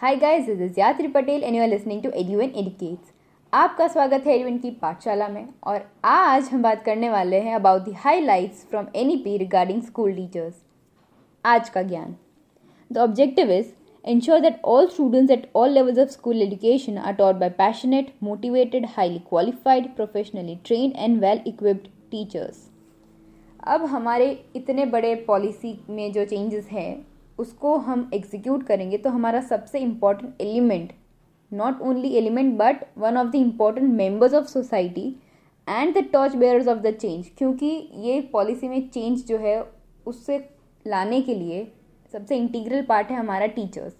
High guys this is Yatri Patel and you are listening to एडुएन educates आपका स्वागत है एडुएन की पाठशाला में और आज हम बात करने वाले हैं about the the highlights from NEP regarding school teachers आज का ज्ञान. The objective is ensure that all students at all levels of school education are taught by passionate motivated highly qualified professionally train and well equipped teachers अब हमारे इतने बड़े policy में जो changes हैं उसको हम एग्जीक्यूट करेंगे तो हमारा सबसे important element not only element but one of the important members of society and the torch bearers of the change क्योंकि ये पॉलिसी में चेंज जो है, उससे लाने के लिए सबसे इंटीग्रल पार्ट है हमारा टीचर्स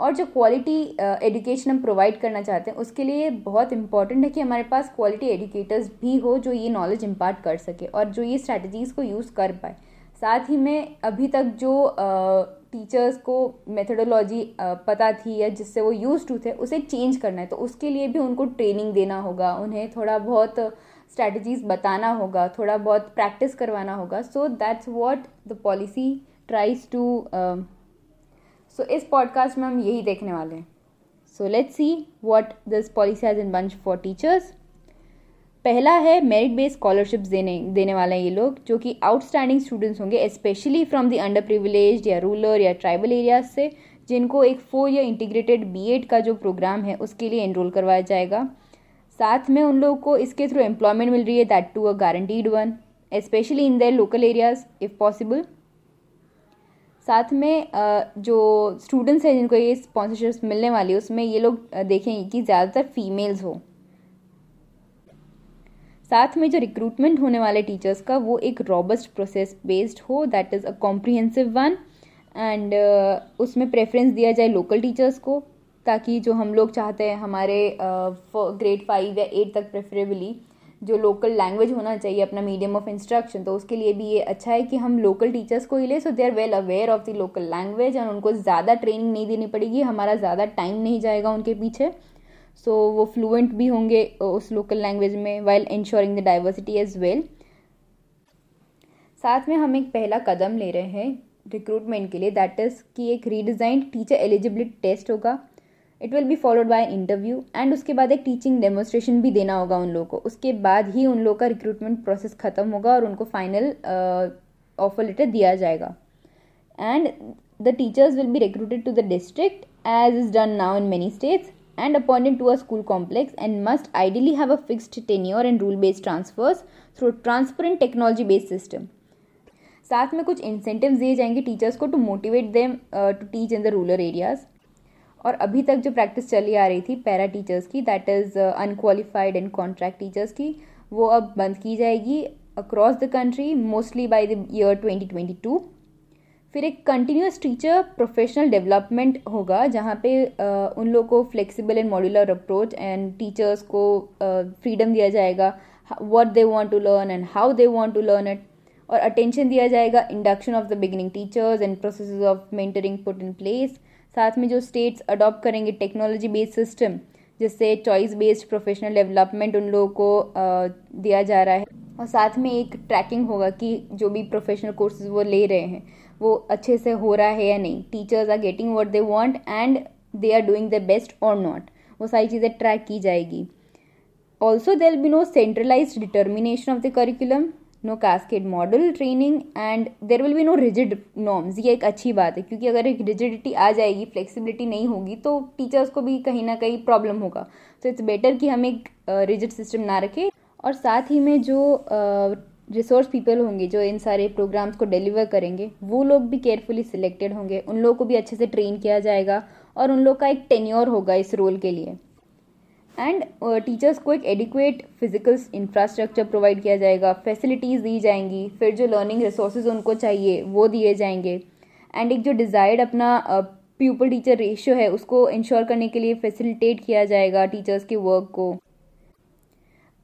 और जो क्वालिटी एजुकेशन हम प्रोवाइड करना चाहते हैं, उसके लिए बहुत इंपॉर्टेंट है कि हमारे पास क्वालिटी एजुकेटर्स भी हो जो ये नॉलेज इम्पार्ट कर सके और जो ये स्ट्रैटेजीज़ को यूज़ कर पाए। साथ ही में अभी तक जो टीचर्स को मेथडोलॉजी पता थी या जिससे वो यूज़ टू थे, उसे चेंज करना है तो उसके लिए भी उनको ट्रेनिंग देना होगा, उन्हें थोड़ा बहुत स्ट्रैटेजीज बताना होगा, थोड़ा बहुत प्रैक्टिस करवाना होगा so that's what the policy tries to so इस पॉडकास्ट में हम यही देखने वाले हैं। So let's see what this policy has in bunch for teachers पहला है मेरिट बेस्ड स्कॉलरशिप्स देने देने वाले हैं ये लोग, जो कि आउटस्टैंडिंग स्टूडेंट्स होंगे specially from the under privilege या रूरल या ट्राइबल एरियाज़ से, जिनको एक फोर ईयर इंटीग्रेटेड बीएड का जो प्रोग्राम है, उसके लिए एनरोल करवाया जाएगा। साथ में उन लोगों को इसके थ्रू एम्प्लॉयमेंट मिल रही है that to a guaranteed one specially in their local areas if possible साथ में जो स्टूडेंट्स हैं, जिनको ये स्पॉन्सरशिप्स मिलने वाली है, उसमें ये लोग देखेंगे कि ज़्यादातर फीमेल्स हो। साथ में जो रिक्रूटमेंट होने वाले टीचर्स का, वो एक रॉबस्ट प्रोसेस बेस्ड हो that is a comprehensive one and उसमें प्रेफरेंस दिया जाए लोकल टीचर्स को, ताकि जो हम लोग चाहते हैं, हमारे ग्रेड फाइव या एट तक प्रेफरेबली जो लोकल लैंग्वेज होना चाहिए, अपना मीडियम ऑफ़ इंस्ट्रक्शन तो उसके लिए भी ये अच्छा है कि हम लोकल टीचर्स को ही ले so they are well aware of the local language और उनको ज़्यादा ट्रेनिंग नहीं देनी पड़ेगी, हमारा ज़्यादा टाइम नहीं जाएगा उनके पीछे। सो so, वो फ्लुएंट भी होंगे उस लोकल लैंग्वेज में while ensuring the diversity as well साथ में हम एक पहला कदम ले रहे हैं रिक्रूटमेंट के लिए दैट इज़ कि एक रीडिज़ाइंड टीचर एलिजिबिलिटी टेस्ट होगा। It will be followed by interview and उसके बाद एक टीचिंग डेमोस्ट्रेशन भी देना होगा उन लोगों को। उसके बाद ही उन लोगों का रिक्रूटमेंट प्रोसेस ख़त्म होगा और उनको फाइनल ऑफ़र लेटर दिया जाएगा। And the teachers will be recruited to the district as is done now in many states and appointed to a school complex and must ideally have a fixed tenure and rule based transfers through transparent technology based system साथ में कुछ incentives दिए जाएँगे teachers को to motivate them to teach in the rural areas और अभी तक जो प्रैक्टिस चली आ रही थी पैरा टीचर्स की that is unqualified and contract teachers की वो अब बंद की जाएगी across the country mostly by the year 2022 फिर एक कंटिन्यूस टीचर प्रोफेशनल डेवलपमेंट होगा, जहाँ पे उन लोगों को flexible and modular approach and teachers को फ्रीडम दिया जाएगा what they want to learn and how they want to learn it और अटेंशन दिया जाएगा induction of the beginning teachers and process of mentoring put in place साथ में जो states adopt करेंगे टेक्नोलॉजी बेस्ड सिस्टम जिससे चॉइस बेस्ड प्रोफेशनल डेवलपमेंट उन लोगों को दिया जा रहा है। और साथ में एक ट्रैकिंग होगा कि जो भी प्रोफेशनल कोर्सेज वो ले रहे हैं, वो अच्छे से हो रहा है या नहीं। Teachers are getting what they want and they are doing the best और नॉट वो सारी चीज़ें ट्रैक की जाएगी। Also there be no centralize determination of the curriculum no cascade model training and there will be no rigid norms ये एक अच्छी बात है, क्योंकि अगर एक रिजिडिटी आ जाएगी फ्लेक्सिबिलिटी नहीं होगी तो टीचर्स को भी कहीं ना कहीं प्रॉब्लम होगा। तो इट्स बेटर कि हम एक रिजिड सिस्टम ना रखें। और साथ ही में जो रिसोर्स पीपल होंगे जो इन सारे प्रोग्राम्स को डिलीवर करेंगे वो लोग भी केयरफुली सिलेक्टेड होंगे। उन लोगों को भी अच्छे से ट्रेन किया जाएगा और उन लोग का एक टेन्योर होगा इस रोल के लिए। एंड टीचर्स uh, को एक एडिक्वेट फ़िज़िकल इंफ्रास्ट्रक्चर प्रोवाइड किया जाएगा फैसिलिटीज़ दी जाएँगी फिर जो लर्निंग रिसोर्सेज उनको चाहिए वो दिए जाएँगे। एंड एक जो डिज़ायर्ड अपना प्यूपल टीचर रेशियो है उसको इंश्योर करने के लिए फैसिलिटेट किया जाएगा टीचर्स के वर्क को।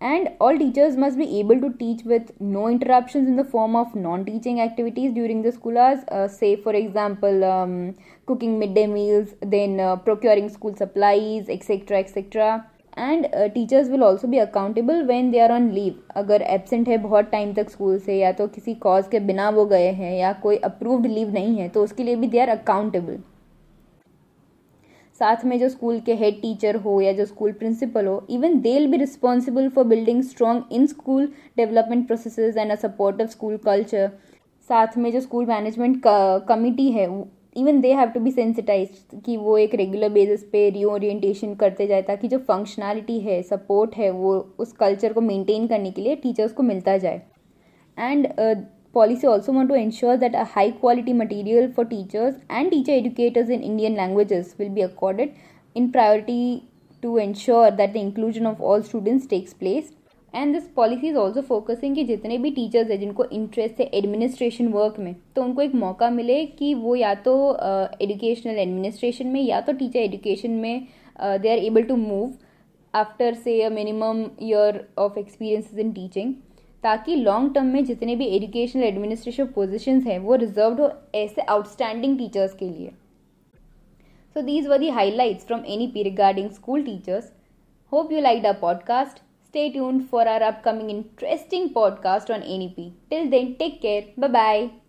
and all teachers must be able to teach with no interruptions in the form of non-teaching activities during the school hours uh, say for example um, cooking midday meals then uh, procuring school supplies etc etc and teachers will also be accountable when they are on leave अगर absent है बहुत time तक school से या तो किसी cause के बिना वो गए हैं या कोई अप्रूव्ड लीव नहीं है तो उसके लिए भी दे आर अकाउंटेबल साथ में जो स्कूल के हेड टीचर हो या जो स्कूल प्रिंसिपल हो even they will be responsible for building strong in school development process and a supportive school culture साथ में जो स्कूल मैनेजमेंट कमिटी है even they have to be sensitize कि वो एक रेगुलर बेसिस पे रीओरिएंटेशन करते जाए ताकि जो फंक्शनैलिटी है सपोर्ट है, वो उस कल्चर को मेंटेन करने के लिए टीचर्स को मिलता जाए। And policy also want to ensure that a high quality material for teachers and teacher educators in indian languages will be accorded in priority to ensure that the inclusion of all students takes place and this policy is also focusing कि जितने भी teachers हैं जिनको interest है administration work में तो उनको एक मौका मिले कि वो या तो एजुकेशनल uh, एडमिनिस्ट्रेशन में या तो टीचर एजुकेशन में they are able to move after say a minimum year of experience in teaching ताकि लॉन्ग टर्म में जितने भी एजुकेशनल एडमिनिस्ट्रेशन पोजिशन हैं वो रिज़र्व हो ऐसे आउटस्टैंडिंग टीचर्स के लिए so these were the highlights from N E P regarding school teachers hope you like the podcast Stay tuned for our upcoming interesting podcast on NEP. Till then, take care. Bye bye.